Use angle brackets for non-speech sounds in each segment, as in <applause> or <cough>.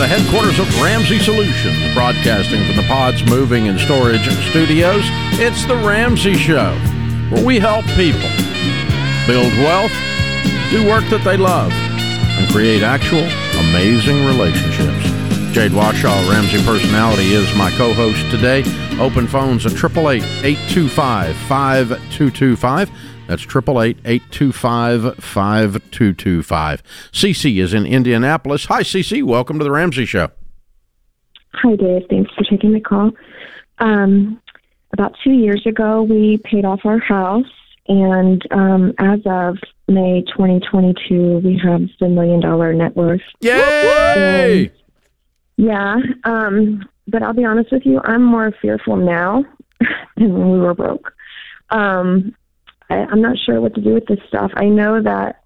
the headquarters of Ramsey Solutions, broadcasting from the Pods Moving and Storage Studios. It's The Ramsey Show, where we help people build wealth, do work that they love, and create actual amazing relationships. Jade Warshaw, Ramsey Personality, is my co host today. Open phones at 888 825 5225. That's 888-825-5225. Cece is in Indianapolis. Hi, Cece. Welcome to the Ramsey Show. Hi, Dave. Thanks for taking the call. Um, about two years ago, we paid off our house, and um, as of May 2022, we have the million dollar net worth. Yay! And, yeah, um, but I'll be honest with you, I'm more fearful now <laughs> than when we were broke. Um, I, I'm not sure what to do with this stuff. I know that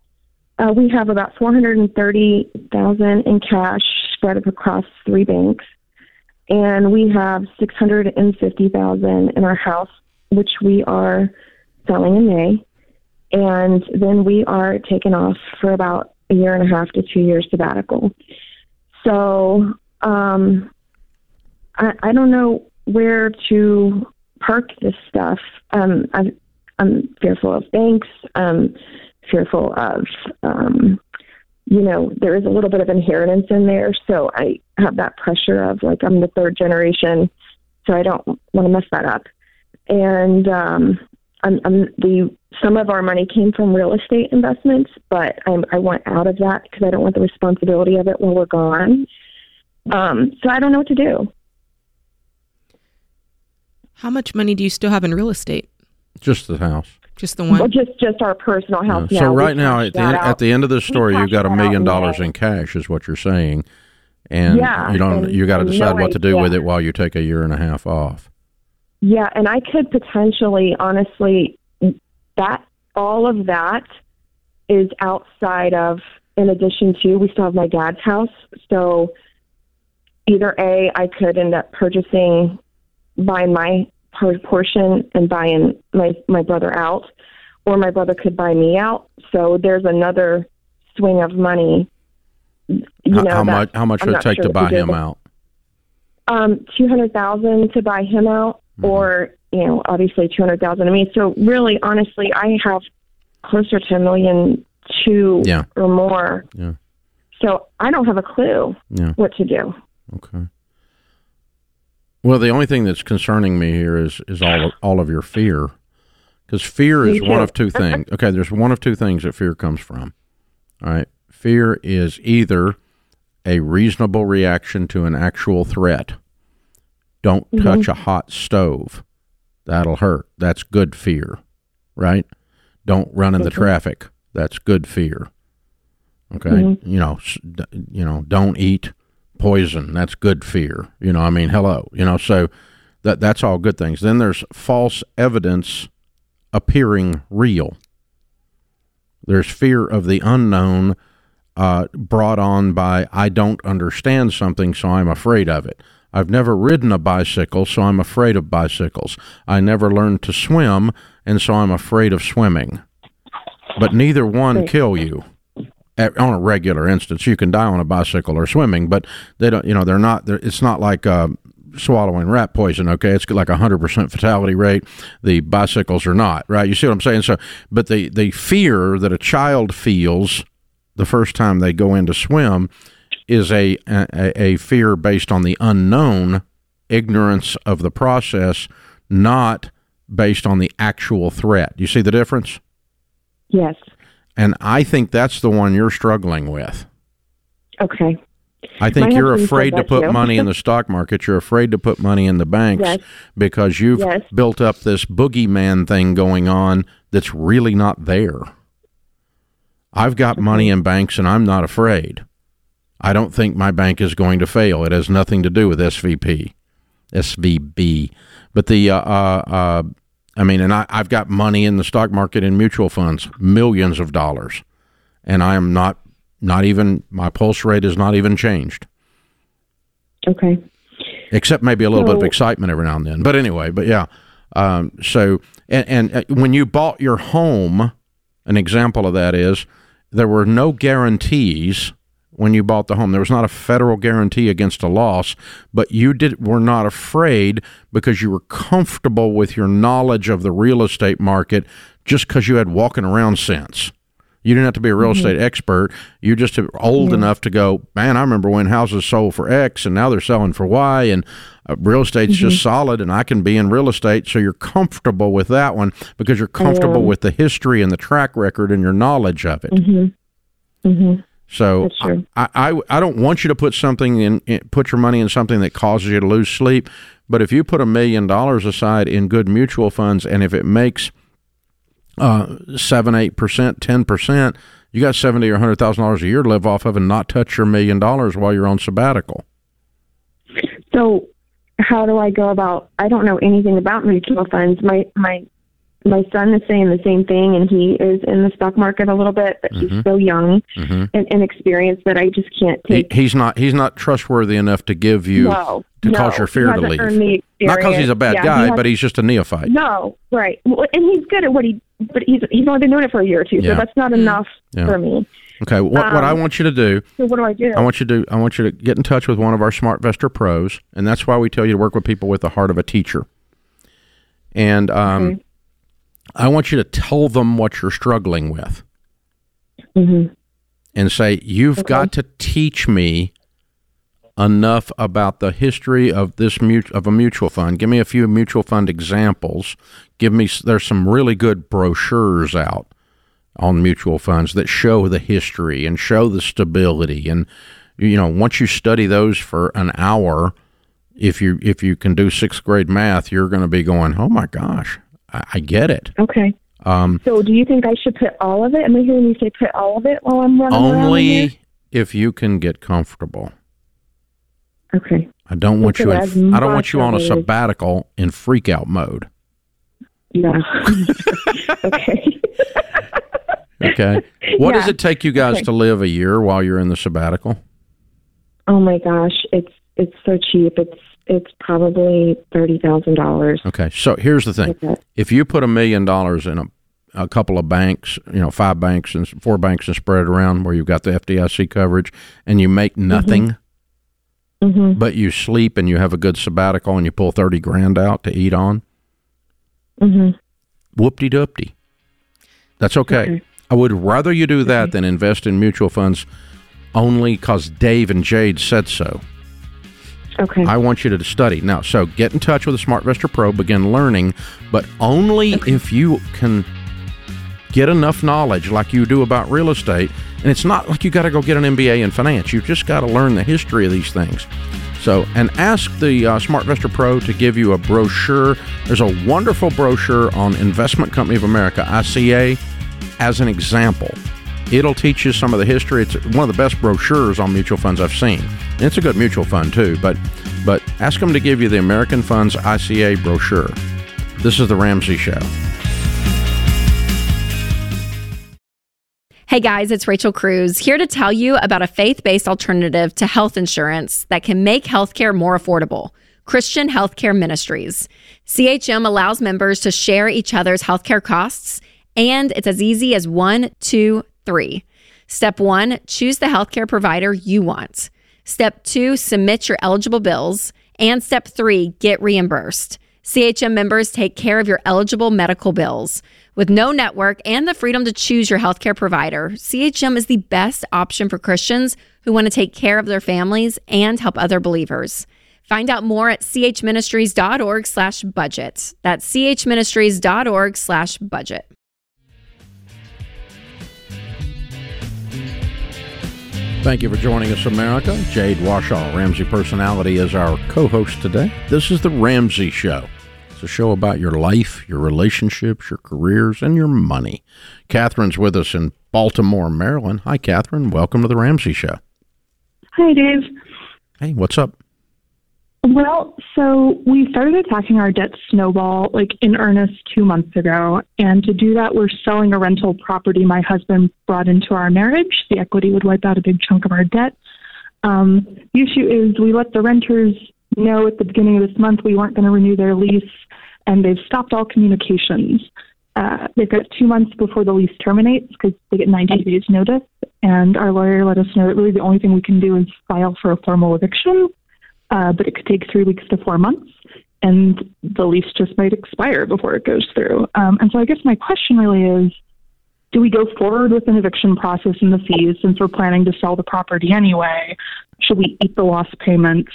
uh, we have about four hundred and thirty thousand in cash spread across three banks, and we have six hundred and fifty thousand in our house, which we are selling in May, and then we are taking off for about a year and a half to two years sabbatical. So um, I, I don't know where to park this stuff. Um, I've I'm fearful of banks. I'm fearful of, um, you know, there is a little bit of inheritance in there. So I have that pressure of like I'm the third generation, so I don't want to mess that up. And um, I'm, I'm the some of our money came from real estate investments, but I'm, I want out of that because I don't want the responsibility of it while we're gone. Um, so I don't know what to do. How much money do you still have in real estate? Just the house. Just the one. Well, just just our personal house. Yeah. now. So We right now, at the, that end, out. at the end of the story, you've got a million dollars in cash, is what you're saying, and Yeah, you don't. You got to decide no what to do with it while you take a year and a half off. Yeah, and I could potentially, honestly, that all of that is outside of. In addition to, we still have my dad's house, so either a I could end up purchasing, buying my por- portion and buying my my brother out, or my brother could buy me out. So there's another swing of money. You How- know, how much? How much I'm would it take sure to buy him out? Um, two hundred thousand to buy him out, Mm-hmm. or you know, obviously two hundred thousand to me. So really, honestly, I have closer to a million two Yeah. or more. Yeah. So I don't have a clue Yeah. what to do. Okay. Well, the only thing that's concerning me here is is all of, all of your fear, because fear is one of two things. <laughs> Okay, there's one of two things that fear comes from. All right, fear is either a reasonable reaction to an actual threat. Don't touch a hot stove; that'll hurt. That's good fear, right? Don't run in the traffic. That's good fear. Okay, you know, you know, don't eat poison. That's good fear. You know, I mean, hello. You know, so that that's all good things. Then there's false evidence appearing real. There's fear of the unknown uh, brought on by I don't understand something, so I'm afraid of it. I've never ridden a bicycle, so I'm afraid of bicycles. I never learned to swim, and so I'm afraid of swimming. But neither one kill you at, on a regular instance. You can die on a bicycle or swimming, but they don't. You know, they're not. They're, it's not like uh, swallowing rat poison. Okay, it's like a hundred percent fatality rate. The bicycles are not right. You see what I'm saying? So, but the the fear that a child feels the first time they go in to swim is a, a a fear based on the unknown, ignorance of the process, not based on the actual threat. You see the difference? Yes. And I think that's the one you're struggling with. Okay. I think My you're afraid to put too. money in the <laughs> stock market. You're afraid to put money in the banks Yes. because you've Yes. built up this boogeyman thing going on that's really not there. I've got money in banks and I'm not afraid. I don't think my bank is going to fail. It has nothing to do with SVP, SVB. But the, uh, uh, uh, I mean, and I, I've got money in the stock market in mutual funds, millions of dollars, and I am not, not even my pulse rate is not even changed, Okay. except maybe a little bit of excitement every now and then. But anyway, but yeah. Um, so, and, and uh, when you bought your home, an example of that is there were no guarantees when you bought the home. There was not a federal guarantee against a loss, but you did were not afraid because you were comfortable with your knowledge of the real estate market just because you had walking around sense. You didn't have to be a real mm-hmm. estate expert. You're just old yeah. enough to go, man, I remember when houses sold for X and now they're selling for Y and uh, real estate's mm-hmm. just solid and I can be in real estate. So you're comfortable with that one because you're comfortable yeah. with the history and the track record and your knowledge of it. Mm-hmm. So I, I, I don't want you to put something in, in, put your money in something that causes you to lose sleep. But if you put a million dollars aside in good mutual funds and if it makes – uh, seven, eight percent, ten percent, you got seventy or hundred thousand dollars a year to live off of, and not touch your million dollars while you're on sabbatical. So, how do I go about? I don't know anything about mutual funds. My my my son is saying the same thing, and he is in the stock market a little bit, but mm-hmm. he's so young mm-hmm. and inexperienced that I just can't take. He, he's not. He's not trustworthy enough to give you no, to no, cause your fear to leave. Not because he's a bad yeah, guy, he but he's just a neophyte. No, right. Well, and he's good at what he. But he's he's only been doing it for a year or two, yeah. so that's not enough yeah. for me. Okay, what, um, what I want you to do? So what do I do? I want you to I want you to get in touch with one of our Smart SmartVestor pros, and that's why we tell you to work with people with the heart of a teacher. And um, okay. I want you to tell them what you're struggling with. Mm-hmm. And say, You've okay. got to teach me enough about the history of this mut- of a mutual fund. Give me a few mutual fund examples. Give me there's some really good brochures out on mutual funds that show the history and show the stability and you know once you study those for an hour if you if you can do sixth grade math you're going to be going oh my gosh I, I get it. Okay. Um, so, do you think I should put all of it? Am I hearing you say put all of it while I'm running Only if you can get comfortable. Okay. I don't want you. In, I don't want you on a sabbatical in freak out mode. Yeah. <laughs> okay. <laughs> okay. What yeah. does it take you guys okay. to live a year while you're in the sabbatical? Oh my gosh, it's it's so cheap. It's it's probably thirty thousand dollars. Okay, so here's the thing: if you put a million dollars in a, a couple of banks, you know, five banks and four banks and spread it around where you've got the FDIC coverage, and you make mm-hmm. nothing, mm-hmm. but you sleep and you have a good sabbatical and you pull thirty grand out to eat on, mm-hmm. whoop de doopty. That's okay. okay. I would rather you do that than invest in mutual funds only because Dave and Jade said so. Okay. I want you to study. Now, so get in touch with a SmartVestor Pro, begin learning, but only okay. if you can get enough knowledge like you do about real estate. And it's not like you got to go get an MBA in finance. You've just got to learn the history of these things. So, and ask the uh, SmartVestor Pro to give you a brochure. There's a wonderful brochure on Investment Company of America, ICA, as an example. It'll teach you some of the history. It's one of the best brochures on mutual funds I've seen. And it's a good mutual fund too, but but ask them to give you the American Funds ICA brochure. This is the Ramsey Show. Hey guys, it's Rachel Cruz here to tell you about a faith based alternative to health insurance that can make healthcare more affordable. Christian Healthcare Ministries. CHM allows members to share each other's healthcare costs, and it's as easy as one, two, three. Step one, choose the healthcare provider you want. Step two, submit your eligible bills. And step three, get reimbursed. CHM members take care of your eligible medical bills. With no network and the freedom to choose your healthcare provider, CHM is the best option for Christians who want to take care of their families and help other believers. Find out more at chministries.org slash budget. That's chministries.org slash budget. Thank you for joining us, America. Jade Warshaw, Ramsey Personality, is our co host today. This is The Ramsey Show. It's a show about your life, your relationships, your careers, and your money. Catherine's with us in Baltimore, Maryland. Hi, Catherine. Welcome to The Ramsey Show. Hi, Dave. Hey, what's up? Well, so we started attacking our debt snowball like in earnest two months ago. And to do that, we're selling a rental property my husband brought into our marriage. The equity would wipe out a big chunk of our debt. Um, the issue is we let the renters know at the beginning of this month we weren't going to renew their lease, and they've stopped all communications. uh, they've got two months before the lease terminates because they get 90 days notice. And our lawyer let us know that really the only thing we can do is file for a formal eviction, uh, but it could take three weeks to four months. And the lease just might expire before it goes through. Um, and so I guess my question really is do we go forward with an eviction process and the fees since we're planning to sell the property anyway? Should we eat the lost payments?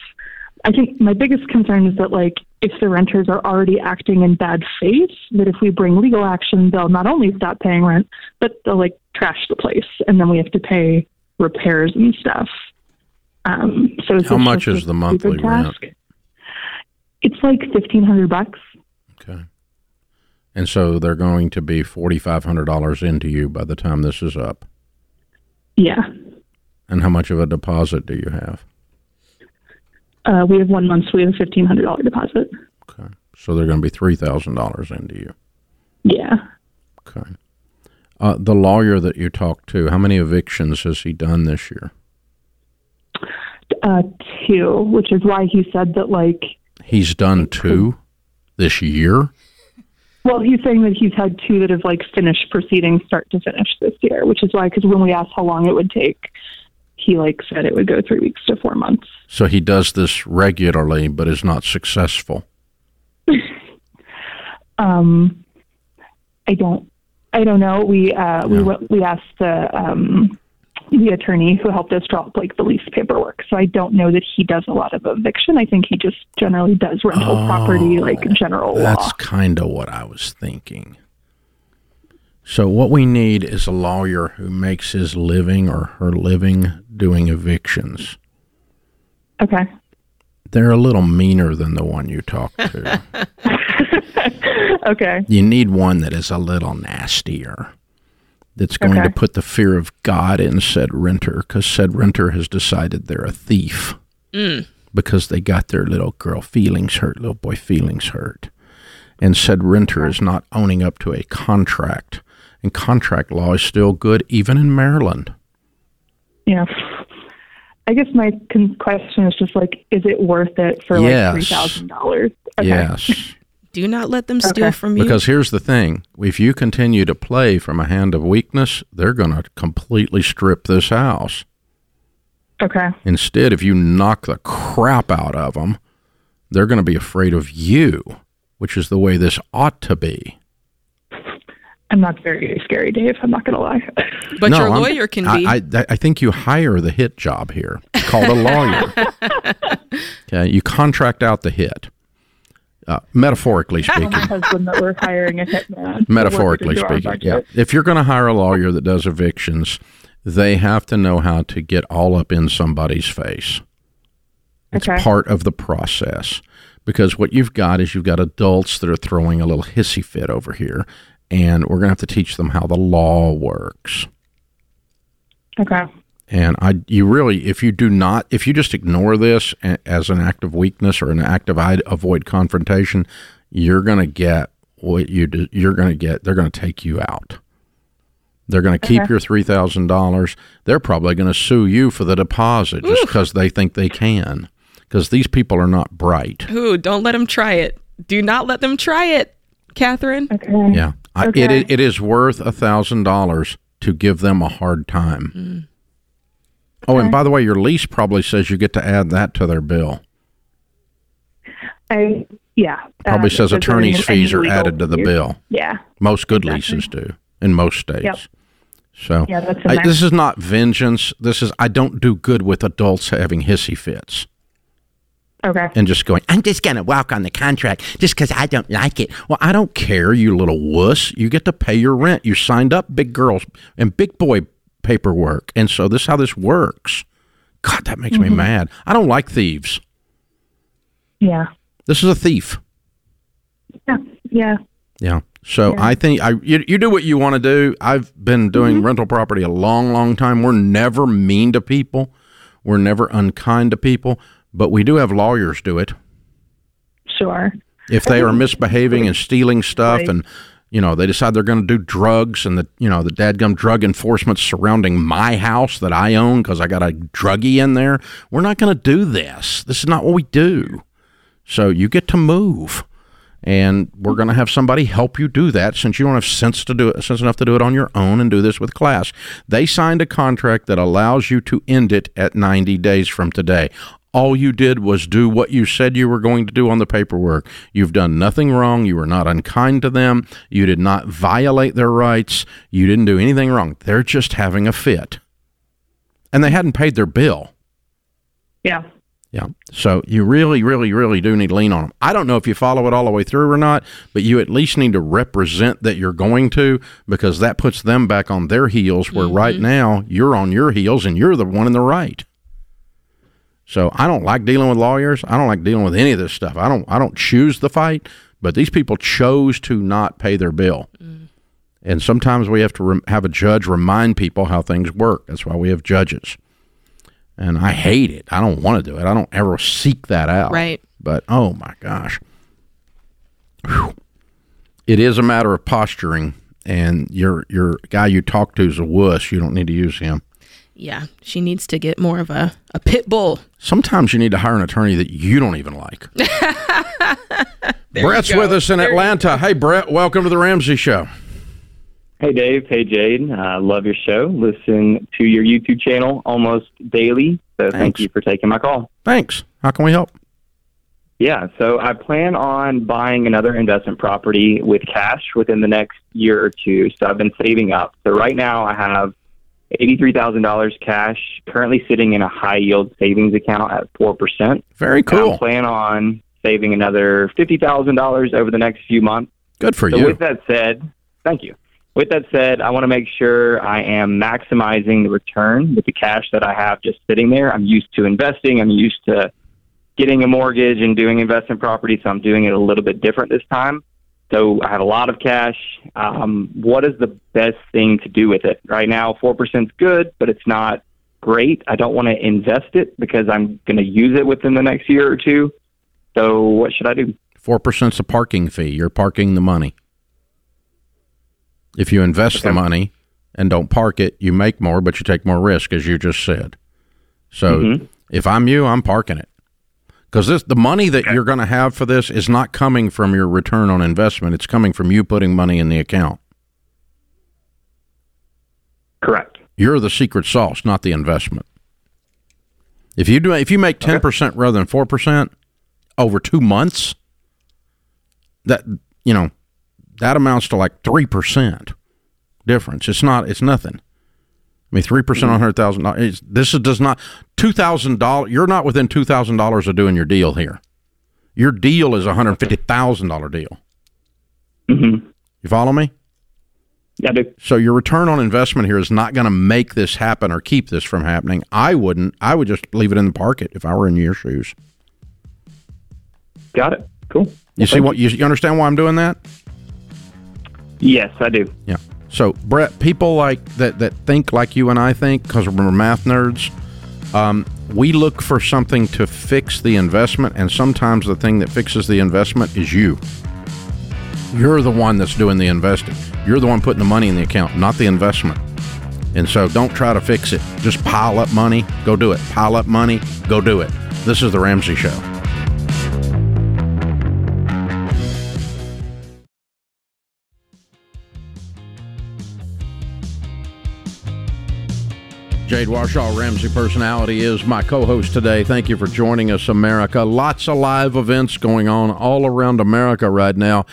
I think my biggest concern is that, like, if the renters are already acting in bad faith, that if we bring legal action, they'll not only stop paying rent, but they'll like trash the place, and then we have to pay repairs and stuff. Um, so How much is the monthly rent? It's like fifteen hundred bucks. Okay. And so they're going to be $4,500 into you by the time this is up. Yeah, And how much of a deposit do you have? uh, we have one month, so we have a fifteen hundred dollar deposit. Okay. So they're going to be $3,000 into you. Yeah, Okay. Uh, the lawyer that you talked to, how many evictions has he done this year? Uh, two, which is why he said that like He's done two this year. Well, he's saying that he's had two that have like finished proceedings start to finish this year, which is why because when we asked how long it would take, he like said it would go three weeks to four months. So he does this regularly, but is not successful. <laughs> Um, I don't, I don't know. We uh, we Yeah. went, we asked the um, the attorney who helped us draw up like the lease paperwork, so I don't know that he does a lot of eviction. I think he just generally does rental oh, property, like general. Oh, That's kind of what I was thinking. So what we need is a lawyer who makes his living or her living doing evictions. Okay. They're a little meaner than the one you talked to. <laughs> okay. you need one that is a little nastier. That's going Okay. to put the fear of God in said renter because said renter has decided they're a thief mm. because they got their little girl feelings hurt, little boy feelings hurt. And said renter is not owning up to a contract. And contract law is still good even in Maryland. Yeah. I guess my con- question is just like, is it worth it for like three thousand dollars? Yes. Do not let them steal Okay. from you. Because here's the thing if you continue to play from a hand of weakness, they're going to completely strip this house. Okay. Instead, if you knock the crap out of them, they're going to be afraid of you, which is the way this ought to be. I'm not very scary, Dave. I'm not gonna lie. <laughs> but No, your I'm- lawyer can I, be. I, I think you hire the hit job here, called a lawyer. <laughs> okay, you contract out the hit. Uh, metaphorically <laughs> speaking, My husband that we're hiring a hitman. metaphorically work into our speaking, yeah. If you're going to hire a lawyer that does evictions, they have to know how to get all up in somebody's face. It's Okay. part of the process because what you've got is you've got adults that are throwing a little hissy fit over here, and we're going to have to teach them how the law works. Okay. And I, you really, if you do not, if you just ignore this as an act of weakness or an act of I avoid confrontation, you're going to get what you do, you're going to get. They're going to take you out. They're going to keep Okay. your three thousand dollars. They're probably going to sue you for the deposit just because they think they can. Because these people are not bright. Ooh, don't let them try it. Do not let them try it, Catherine. Okay. Yeah, Okay. it, it it is worth a thousand dollars to give them a hard time. Mm. Oh, and by the way, your lease probably says you get to add that to their bill. I yeah. Probably uh, says attorney's fees are added to the bill. Yeah. Most good Exactly. leases do in most states. Yep. So Yeah, I, this is not vengeance. This is I don't do good with adults having hissy fits Okay. and just going. I'm just gonna walk on the contract just because I don't like it. Well, I don't care, you little wuss. You get to pay your rent. You signed up big girls and big boy paperwork, and so this is how this works. God, that makes Mm-hmm. me mad. I don't like thieves. Yeah. This is a thief. Yeah. Yeah. Yeah. So I think I you, you do what you want to do. I've been doing rental property a long, long time. We're never mean to people. We're never unkind to people, but we do have lawyers do it. Sure. If they are misbehaving and stealing stuff Right. and you know, they decide they're going to do drugs and the you know, the dadgum drug enforcement surrounding my house that I own cuz I got a druggie in there. We're not going to do this. This is not what we do. So you get to move. and we're going to have somebody help you do that since you don't have sense to do it sense enough to do it on your own and do this with class they signed a contract that allows you to end it at 90 days from today all you did was do what you said you were going to do on the paperwork. You've done nothing wrong. You were not unkind to them. You did not violate their rights. You didn't do anything wrong. They're just having a fit. And they hadn't paid their bill. Yeah. Yeah. So you really, really, really do need to lean on them. I don't know if you follow it all the way through or not, but you at least need to represent that you're going to because that puts them back on their heels where mm-hmm. right now you're on your heels and you're the one in the right. So I don't like dealing with lawyers. I don't like dealing with any of this stuff. I don't I don't choose the fight, but these people chose to not pay their bill. Mm. And sometimes we have to re- have a judge remind people how things work. That's why we have judges. And I hate it. I don't want to do it. I don't ever seek that out. Right. But oh my gosh. Whew. It is a matter of posturing and your your guy you talk to is a wuss. You don't need to use him. Yeah, she needs to get more of a, a pit bull. Sometimes you need to hire an attorney that you don't even like. <laughs> Brett's with us in there Atlanta. Hey, Brett, welcome to the Ramsey Show. Hey, Dave. Hey, Jade. I uh, love your show. Listen to your YouTube channel almost daily. So Thanks. thank you for taking my call. Thanks. How can we help? Yeah, so I plan on buying another investment property with cash within the next year or two. So I've been saving up. So right now I have $83,000 cash, currently sitting in a high yield savings account at 4%. Very cool. I plan on saving another $50,000 over the next few months. Good for so you. With that said, thank you. With that said, I want to make sure I am maximizing the return with the cash that I have just sitting there. I'm used to investing. I'm used to getting a mortgage and doing investment property, so I'm doing it a little bit different this time. So I have a lot of cash. Um, what is the best thing to do with it? Right now, 4% is good, but it's not great. I don't want to invest it because I'm going to use it within the next year or two. So what should I do? 4% is a parking fee. You're parking the money. If you invest okay. the money and don't park it, you make more, but you take more risk, as you just said. So mm-hmm. if I'm you, I'm parking it because this the money that you're going to have for this is not coming from your return on investment. It's coming from you putting money in the account. Correct. You're the secret sauce not the investment. If you do if you make 10% okay. rather than 4% over 2 months that you know that amounts to like 3% difference. It's not it's nothing I mean, three percent on hundred thousand dollars. This is, does not two thousand dollars. You're not within two thousand dollars of doing your deal here. Your deal is a hundred fifty thousand dollar deal. Mm-hmm. You follow me? Yeah, I do. So your return on investment here is not going to make this happen or keep this from happening. I wouldn't. I would just leave it in the market if I were in your shoes. Got it. Cool. You well, see what you, you understand why I'm doing that? Yes, I do. Yeah. So, Brett, people like that that think like you and I think because we're math nerds. Um, we look for something to fix the investment, and sometimes the thing that fixes the investment is you. You're the one that's doing the investing. You're the one putting the money in the account, not the investment. And so don't try to fix it. Just pile up money, go do it. Pile up money, go do it. This is The Ramsey Show. Jade Warshaw, Ramsey Personality, is my co host today. Thank you for joining us, America. Lots of live events going on all around America right now,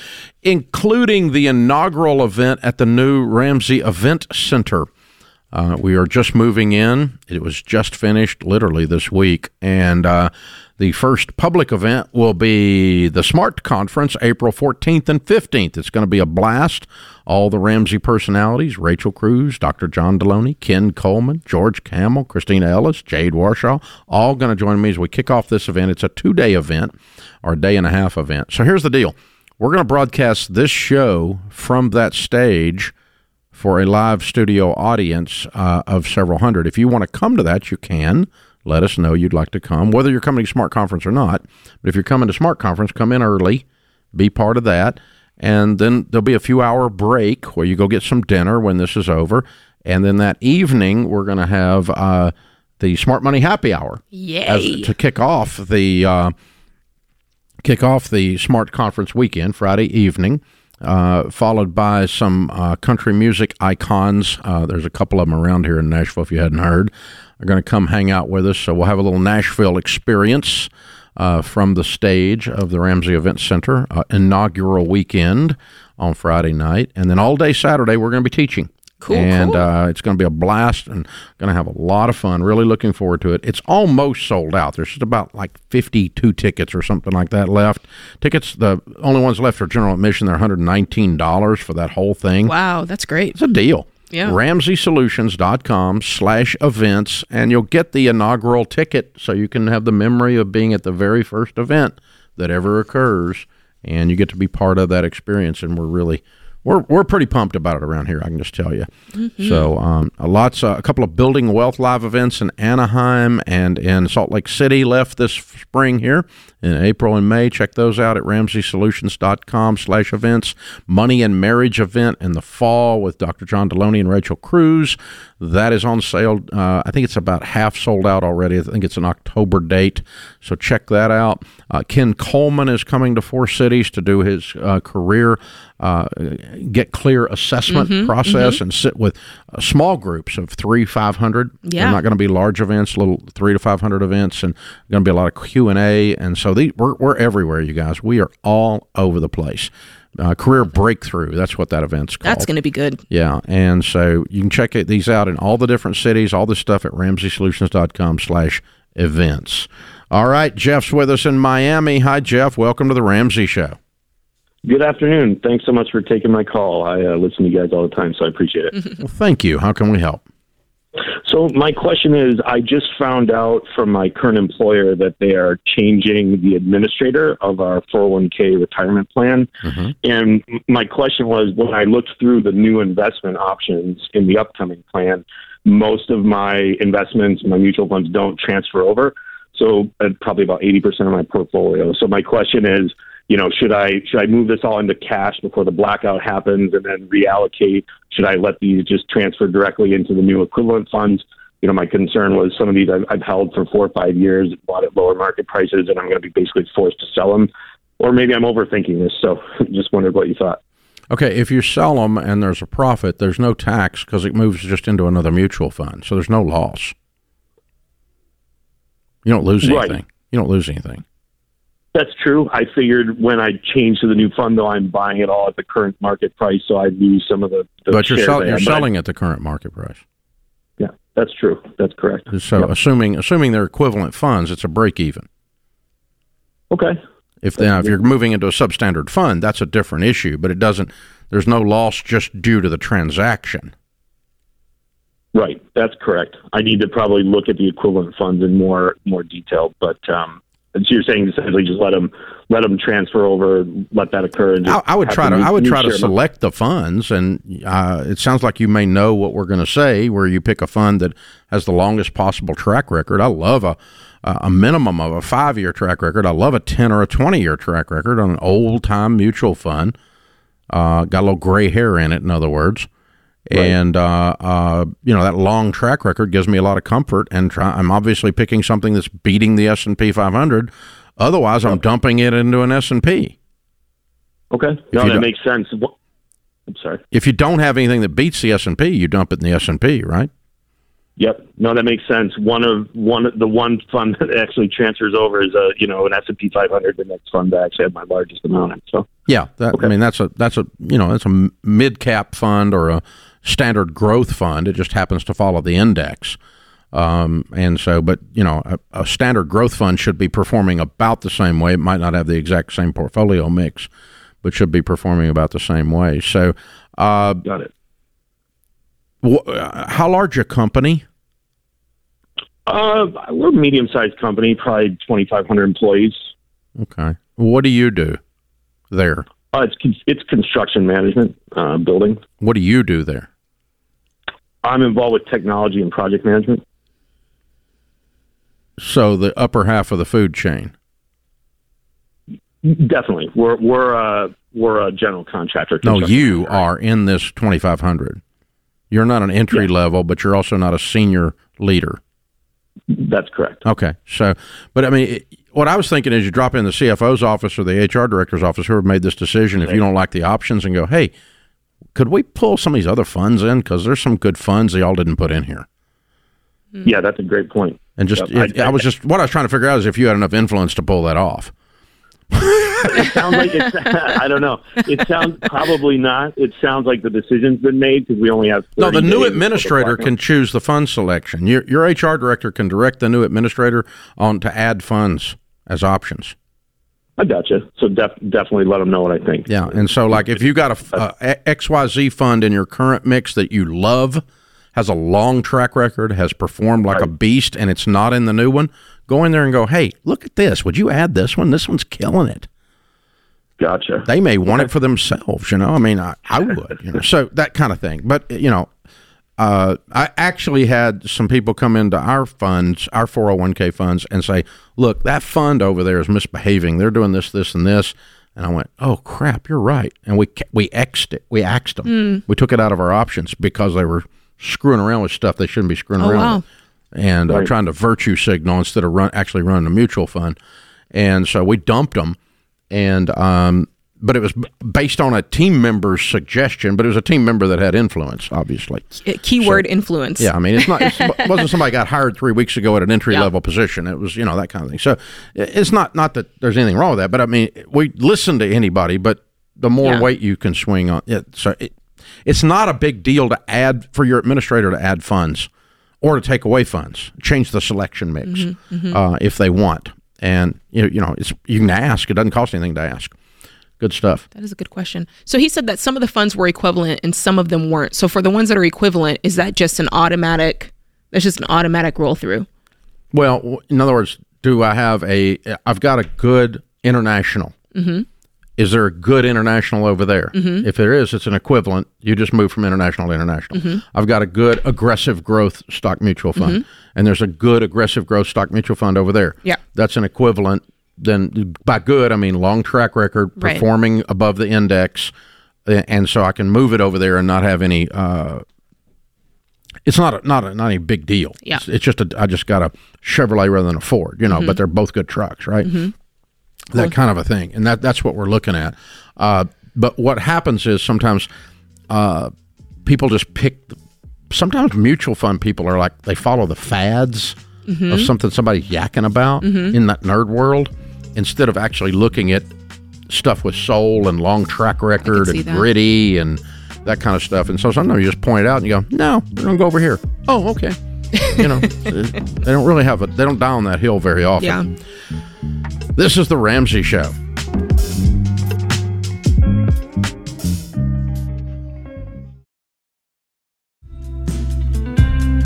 including the inaugural event at the new Ramsey Event Center. Uh, we are just moving in. It was just finished literally this week. And uh, the first public event will be the SMART Conference, April 14th and 15th. It's going to be a blast. All the Ramsey personalities Rachel Cruz, Dr. John Deloney, Ken Coleman, George Kamel, Christina Ellis, Jade Warshaw, all going to join me as we kick off this event. It's a two day event or a day and a half event. So here's the deal we're going to broadcast this show from that stage for a live studio audience uh, of several hundred. If you want to come to that, you can let us know you'd like to come, whether you're coming to Smart Conference or not. But if you're coming to Smart Conference, come in early, be part of that. And then there'll be a few hour break where you go get some dinner when this is over. And then that evening, we're going to have uh, the Smart Money Happy Hour. As, to kick off the. Uh, kick off the Smart Conference weekend Friday evening. Uh, followed by some uh, country music icons. Uh, there's a couple of them around here in Nashville, if you hadn't heard, are going to come hang out with us. So we'll have a little Nashville experience uh, from the stage of the Ramsey Event Center uh, inaugural weekend on Friday night. And then all day Saturday, we're going to be teaching. Cool, and cool. Uh, it's going to be a blast and going to have a lot of fun. Really looking forward to it. It's almost sold out. There's just about like 52 tickets or something like that left. Tickets, the only ones left are general admission. They're $119 for that whole thing. Wow, that's great. It's a deal. Yeah. RamseySolutions.com slash events, and you'll get the inaugural ticket so you can have the memory of being at the very first event that ever occurs, and you get to be part of that experience. And we're really, we're, we're pretty pumped about it around here, I can just tell you. So, um, a lots, uh, a couple of Building Wealth Live events in Anaheim and in Salt Lake City left this spring here in April and May. Check those out at RamseySolutions.com slash events. Money and Marriage event in the fall with Dr. John Deloney and Rachel Cruz. That is on sale. Uh, I think it's about half sold out already. I think it's an October date. So check that out. Uh, Ken Coleman is coming to Four Cities to do his uh, career uh, get clear assessment process and sit with uh, small groups of three, five hundred. They're Yeah. not going to be large events, little three to five hundred events, and going to be a lot of Q and A. And so these, we're we're everywhere, you guys. We are all over the place. Uh, career breakthrough. That's what that event's called. That's going to be good. Yeah, and so you can check it, these out in all the different cities, all this stuff at RamseySolutions.com slash events. All right, Jeff's with us in Miami. Hi, Jeff. Welcome to the Ramsey Show. Good afternoon. Thanks so much for taking my call. I uh, listen to you guys all the time, so I appreciate it. <laughs> Well, thank you. How can we help? So, my question is I just found out from my current employer that they are changing the administrator of our 401k retirement plan. And my question was when I looked through the new investment options in the upcoming plan, most of my investments, my mutual funds don't transfer over. So, uh, probably about 80% of my portfolio. So, my question is, you know, should I should I move this all into cash before the blackout happens and then reallocate? Should I let these just transfer directly into the new equivalent funds? You know, my concern was some of these I've, I've held for four or five years, bought at lower market prices, and I'm going to be basically forced to sell them. Or maybe I'm overthinking this. So, <laughs> just wondered what you thought. Okay, if you sell them and there's a profit, there's no tax because it moves just into another mutual fund. So there's no loss. You don't lose Right. anything. You don't lose anything. That's true. I figured when I change to the new fund, though, I'm buying it all at the current market price, so I lose some of the. the But you're, sell- you're have. But I- selling at the current market price. Yeah, that's true. That's correct. So Yep. assuming assuming they're equivalent funds, it's a break even. Okay. If now if you're moving into a substandard fund, that's a different issue. But it doesn't. There's no loss just due to the transaction. Right, that's correct. I need to probably look at the equivalent funds in more more detail. But um, so you're saying essentially just let them let them transfer over, let that occur. And I, I would try to I would try to select the funds, and uh, it sounds like you may know what we're going to say. Where you pick a fund that has the longest possible track record. I love a a minimum of a five year track record. I love a ten or a twenty year track record on an old time mutual fund. Uh, got a little gray hair in it, in other words. And uh, uh, you know that long track record gives me a lot of comfort, and try, I'm obviously picking something that's beating the S and P 500. Otherwise, I'm dumping it into an S and P. Okay, no, that makes sense. I'm sorry. if you don't have anything that beats the S and P, you dump it in the S and P, right? Yep. No, that makes sense. One of one the one fund <laughs> that actually transfers over is a you know an S and P 500. The next fund that actually had my largest amount in. So Yeah, that, I mean that's a that's a you know that's a mid cap fund or a standard growth fund. It just happens to follow the index, um, and so but you know a, a standard growth fund should be performing about the same way. It might not have the exact same portfolio mix, but should be performing about the same way. So, uh, got it. wh- uh, how large a company? Uh, we're a medium sized company, probably 2,500 employees. Okay, what do you do there? Uh, it's con- it's construction management, uh, building. What do you do there? I'm involved with technology and project management. So the upper half of the food chain. Definitely, we're we're uh, we're a general contractor. No, you contractor. are in this 2500. You're not an entry Yeah. level, but you're also not a senior leader. That's correct. Okay. So, but I mean, it- what I was thinking is you drop in the CFO's office or the HR director's office, whoever made this decision, if you don't like the options, and go, hey, could we pull some of these other funds in because there's some good funds they all didn't put in here. Hmm. Yeah, that's a great point. And just, Yep, if, I, was just what I was trying to figure out is if you had enough influence to pull that off. it sounds like it's, <laughs> I don't know. It sounds probably not. It sounds like the decision's been made because we only have. No, the new administrator before can choose the fund selection. Your, your HR director can direct the new administrator on to add funds as options. I gotcha. So def- definitely let them know what I think. Yeah, and so like if you got a, a XYZ fund in your current mix that you love, has a long track record, has performed like a beast, and it's not in the new one, go in there and go, hey, look at this. Would you add this one? This one's killing it. Gotcha. They may want it for themselves, you know. I mean, I, I would, you know. <laughs> So that kind of thing. But you know, uh, I actually had some people come into our funds, our 401k funds, and say, look, that fund over there is misbehaving. They're doing this, this, and this. And I went, oh crap, you're right. And we we axed it. We axed them. We took it out of our options because they were screwing around with stuff they shouldn't be screwing Oh, around wow. with, and uh, Right. trying to virtue signal instead of run actually running a mutual fund. And so we dumped them. And um, but it was based on a team member's suggestion. But it was a team member that had influence, obviously. Keyword influence. Yeah, I mean, it's not. It <laughs> wasn't somebody got hired three weeks ago at an entry level position. It was, you know, that kind of thing. So it's not not that there's anything wrong with that, but I mean, we listen to anybody, but the more Yeah. weight you can swing on it, so it, it's not a big deal to add for your administrator to add funds or to take away funds. Change the selection mix Uh, if they want, and you know, you know, it's you can ask. It doesn't cost anything to ask. Good stuff. That is a good question. So he said that some of the funds were equivalent and some of them weren't. So for the ones that are equivalent, is that just an automatic? That's just an automatic roll through. Well, in other words, do I have a? I've got a good international. Mm-hmm. Is there a good international over there? Mm-hmm. If there is, it's an equivalent. You just move from international to international. Mm-hmm. I've got a good aggressive growth stock mutual fund, mm-hmm. and there's a good aggressive growth stock mutual fund over there. Yeah. that's an equivalent. Then by good, I mean long track record, Right. performing above the index, and so I can move it over there and not have any. Uh, it's not a, not a, not a big deal. Yeah. It's, it's just a, I just got a Chevrolet rather than a Ford, you know, Mm-hmm. but they're both good trucks, right? That kind of a thing, and that that's what we're looking at. Uh, but what happens is sometimes uh, people just pick. Sometimes mutual fund people are like they follow the fads Mm-hmm. of something somebody's yakking about in that nerd world, instead of actually looking at stuff with soul and long track record and that. gritty and that kind of stuff. And so sometimes you just point it out and you go, "No, we're gonna go over here." Oh, okay. <laughs> you know, they don't really have a they don't die on that hill very often. Yeah. This is the Ramsey Show.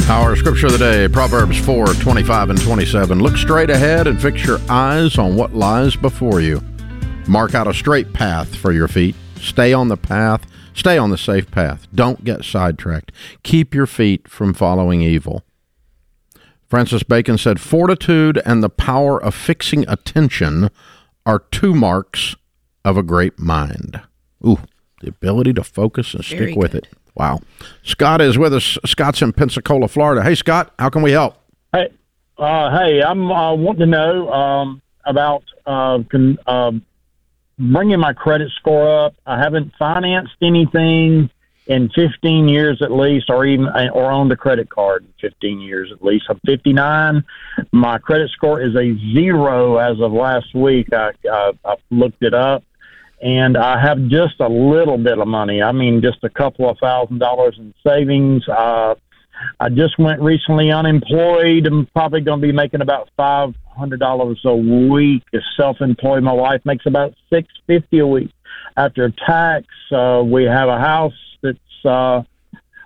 Our scripture of the day, Proverbs 4 25 and 27. Look straight ahead and fix your eyes on what lies before you. Mark out a straight path for your feet. Stay on the path. Stay on the safe path. Don't get sidetracked. Keep your feet from following evil. Francis Bacon said, Fortitude and the power of fixing attention are two marks of a great mind. Ooh, the ability to focus and stick Very with good. it. Wow. Scott is with us. Scott's in Pensacola, Florida. Hey, Scott, how can we help? Hey, uh, hey, I'm uh, wanting to know um, about uh, con- uh, bringing my credit score up. I haven't financed anything in 15 years at least, or even or owned a credit card in 15 years at least. I'm 59. My credit score is a zero as of last week. I, I, I looked it up. And I have just a little bit of money. I mean, just a couple of thousand dollars in savings. Uh, I just went recently unemployed. I'm probably going to be making about five hundred dollars a week. As self-employed, my wife makes about six fifty a week. After tax, uh, we have a house that's uh,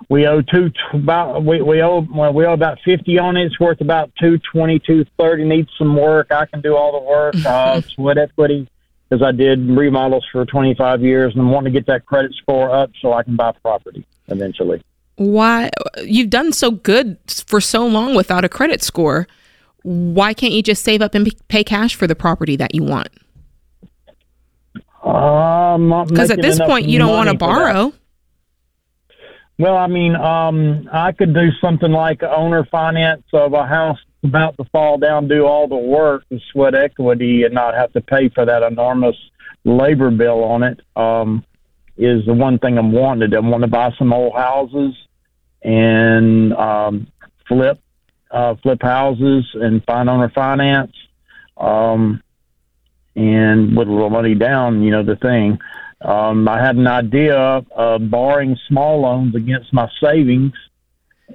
we owe two about we, we owe well, we owe about fifty on it. It's worth about two twenty, two thirty. Needs some work. I can do all the work. <laughs> Uh, sweat equity because I did remodels for twenty five years, and I'm wanting to get that credit score up so I can buy property eventually. Why you've done so good for so long without a credit score? Why can't you just save up and pay cash for the property that you want? Um, Because at this point, you don't want to borrow. Well, I mean, um, I could do something like owner finance of a house about to fall down, do all the work and sweat equity, and not have to pay for that enormous labor bill on it. Um, is the one thing I'm do. I want to buy some old houses and um, flip uh, flip houses and find owner finance. Um, and with a little money down, you know the thing. Um, I had an idea of borrowing small loans against my savings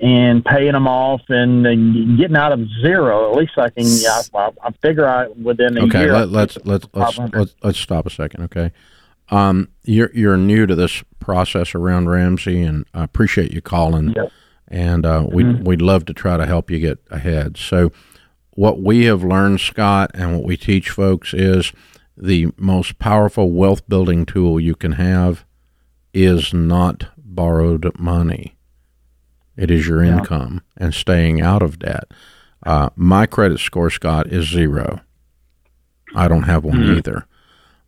and paying them off and, and getting out of zero. At least I can. I, I figure I within a okay, year. let, let's let's let's let's let's stop a second. Okay, um, you're you're new to this process around Ramsey, and I appreciate you calling. Yep. And uh, we Mhm. we'd love to try to help you get ahead. So, what we have learned, Scott, and what we teach folks is the most powerful wealth building tool you can have is not borrowed money. It is your income and staying out of debt. Uh, my credit score, Scott, is zero. I don't have one Mhm. either.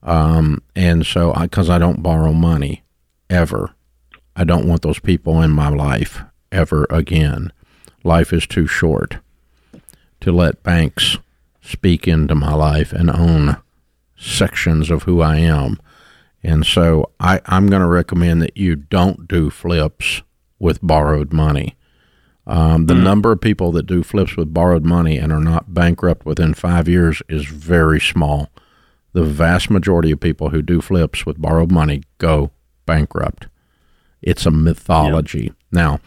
Um, and so, because I, don't borrow money ever, I don't want those people in my life ever again. Life is too short to let banks speak into my life and own sections of who I am. And so I, I'm going to recommend that you don't do flips with borrowed money. Um, the number of people that do flips with borrowed money and are not bankrupt within five years is very small. The vast majority of people who do flips with borrowed money go bankrupt. It's a mythology. Now,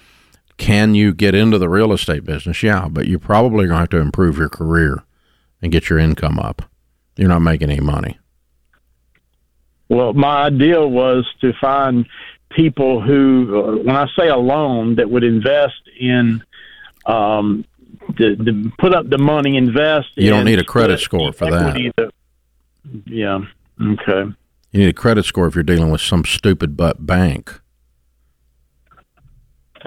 can you get into the real estate business? Yeah, but you're probably going to have to improve your career and get your income up. You're not making any money. Well, my idea was to find people who, when I say a loan, that would invest in, um, the, the put up the money, invest. You don't in need a credit score for that- yeah. Okay. You need a credit score if you're dealing with some stupid butt bank.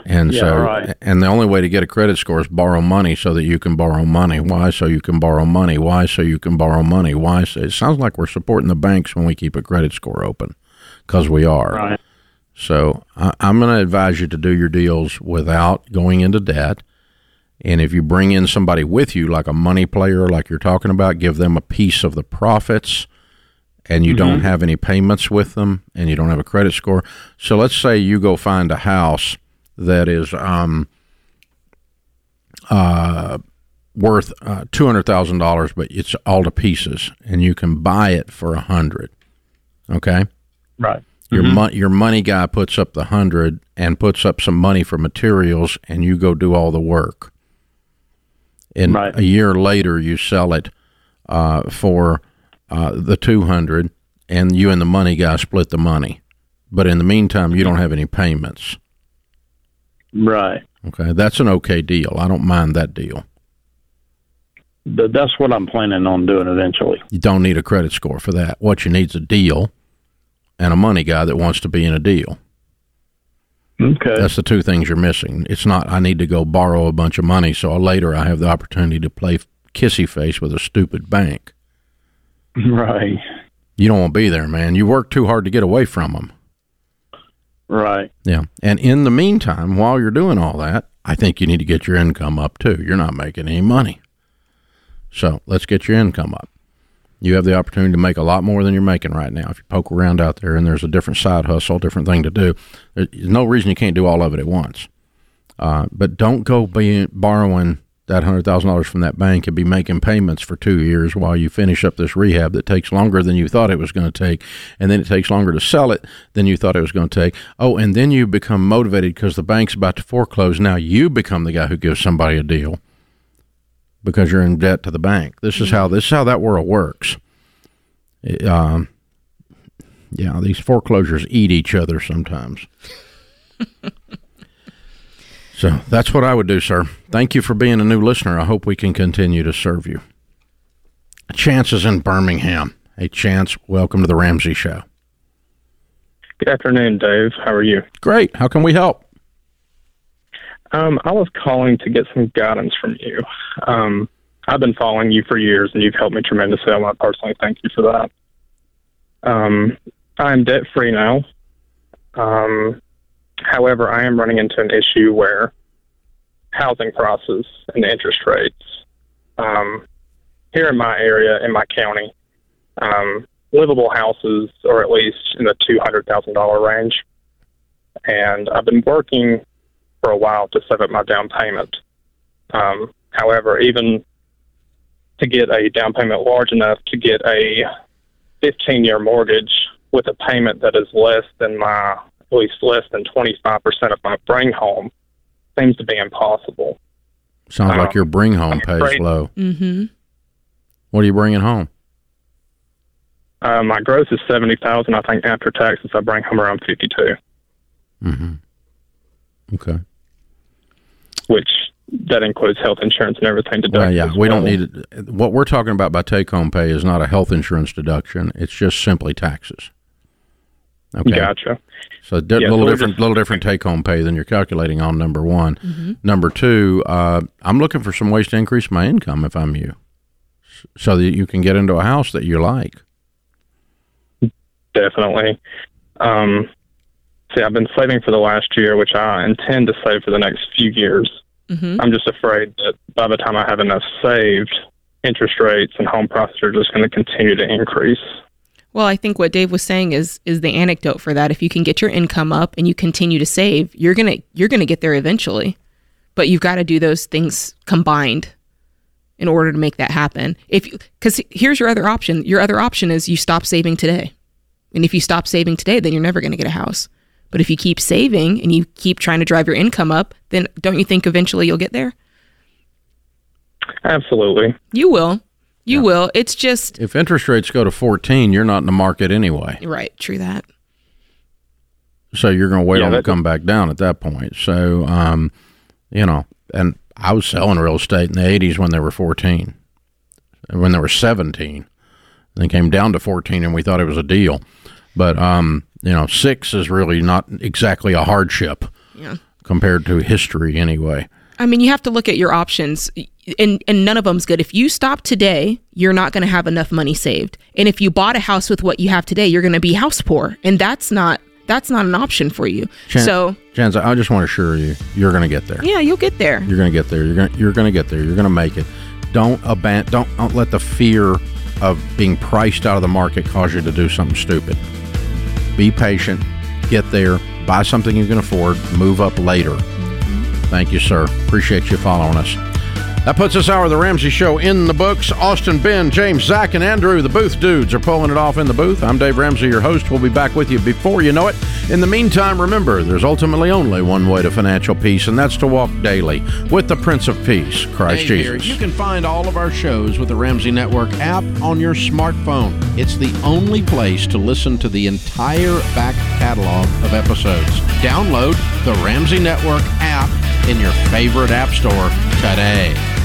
And Yeah, so, right. and the only way to get a credit score is borrow money so that you can borrow money. Why? So you can borrow money. Why? So you can borrow money. Why? So it sounds like we're supporting the banks when we keep a credit score open, because we are. Right. So I, I'm going to advise you to do your deals without going into debt. And if you bring in somebody with you, like a money player, like you're talking about, give them a piece of the profits and you don't have any payments with them and you don't have a credit score. So let's say you go find a house that is um, uh, worth uh, $200,000, but it's all to pieces and you can buy it for a hundred. Okay. Right. Your mon- your money guy puts up the hundred and puts up some money for materials, and you go do all the work. And Right. a year later, you sell it uh, for uh, the two hundred, and you and the money guy split the money. But in the meantime, you don't have any payments. Right. Okay, that's an okay deal. I don't mind that deal. But that's what I'm planning on doing eventually. You don't need a credit score for that. What you need is a deal and a money guy that wants to be in a deal. Okay. That's the two things you're missing. It's not I need to go borrow a bunch of money so later I have the opportunity to play kissy face with a stupid bank. Right. You don't want to be there, man. You work too hard to get away from them. Right. Yeah. And in the meantime, while you're doing all that, I think you need to get your income up too. You're not making any money. So let's get your income up. You have the opportunity to make a lot more than you're making right now. If you poke around out there and there's a different side hustle, different thing to do, there's no reason you can't do all of it at once. Uh, but don't go borrowing that hundred thousand dollars from that bank and be making payments for two years while you finish up this rehab that takes longer than you thought it was going to take, and then it takes longer to sell it than you thought it was going to take. Oh, and then you become motivated because the bank's about to foreclose. Now you become the guy who gives somebody a deal because you're in debt to the bank. This is how this is how that world works. It, um, yeah, these foreclosures eat each other sometimes. <laughs> so that's what I would do, sir. Thank you for being a new listener. I hope we can continue to serve you. Chance is in Birmingham. Hey, Chance, welcome to the Ramsey Show. Good afternoon, Dave. How are you? Great. How can we help? Um, I was calling to get some guidance from you. Um, I've been following you for years, and you've helped me tremendously. I want to personally thank you for that. Um, I'm debt free now. Um, however, I am running into an issue where housing prices and interest rates um, here in my area, in my county, um, livable houses are at least in the two hundred thousand dollar range, and I've been working for a while to save up my down payment. Um, however, even to get a down payment large enough to get a 15 year mortgage with a payment that is less than my, at least less than 25% of my bring home seems to be impossible. Sounds like Um, your bring home I'm pays afraid- low. Mm-hmm. What are you bringing home? Uh, my gross is 70,000. I think after taxes, I bring home around 52, Mm-hmm. Okay. which that includes health insurance and everything. Well, deducted yeah, as we don't need it. What we're talking about by take home pay is not a health insurance deduction. It's just simply taxes. Okay. Gotcha. So di- Yeah, little so different, just- little different take home pay than you're calculating on number one. Mm-hmm. Number two, uh, I'm looking for some ways to increase my income if I'm you, so that you can get into a house that you like. Definitely. Um, see, I've been saving for the last year, which I intend to save for the next few years. Mm-hmm. I'm just afraid that by the time I have enough saved, interest rates and home prices are just going to continue to increase. Well, I think what Dave was saying is is the anecdote for that. If you can get your income up and you continue to save, you're gonna you're gonna get there eventually. But you've got to do those things combined in order to make that happen. If because here's your other option. Your other option is you stop saving today, and if you stop saving today, then you're never going to get a house. But if you keep saving and you keep trying to drive your income up, then don't you think eventually you'll get there? Absolutely. You will. You will. It's just If interest rates go to 14, you're not in the market anyway. right. True that. So you're going to wait Yeah, on it to come back down at that point. So, um, you know, and I was selling real estate in the 80s when they were 14, when they were 17. They came down to 14 and we thought it was a deal. But, um, you know, six is really not exactly a hardship Yeah. compared to history anyway. I mean, you have to look at your options, and and none of them's good. If you stop today, you're not going to have enough money saved, and if you bought a house with what you have today, you're going to be house poor, and that's not that's not an option for you. Chan- so Chance, I just want to assure you, you're going to get there. yeah, you'll get there. You're going to get there. You're going to, you're going to get there. You're going to make it. Don't abandon. Don't don't let the fear of being priced out of the market cause you to do something stupid. Be patient. Get there. Buy something you can afford. Move up later. Thank you, sir. Appreciate you following us. That puts this hour of the Ramsey Show in the books. Austin, Ben, James, Zach, and Andrew, the booth dudes, are pulling it off in the booth. I'm Dave Ramsey, your host. We'll be back with you before you know it. In the meantime, remember, there's ultimately only one way to financial peace, and that's to walk daily with the Prince of Peace, Christ Hey Jesus. You can find all of our shows with the Ramsey Network app on your smartphone. It's the only place to listen to the entire back catalog of episodes. Download the Ramsey Network app in your favorite app store today.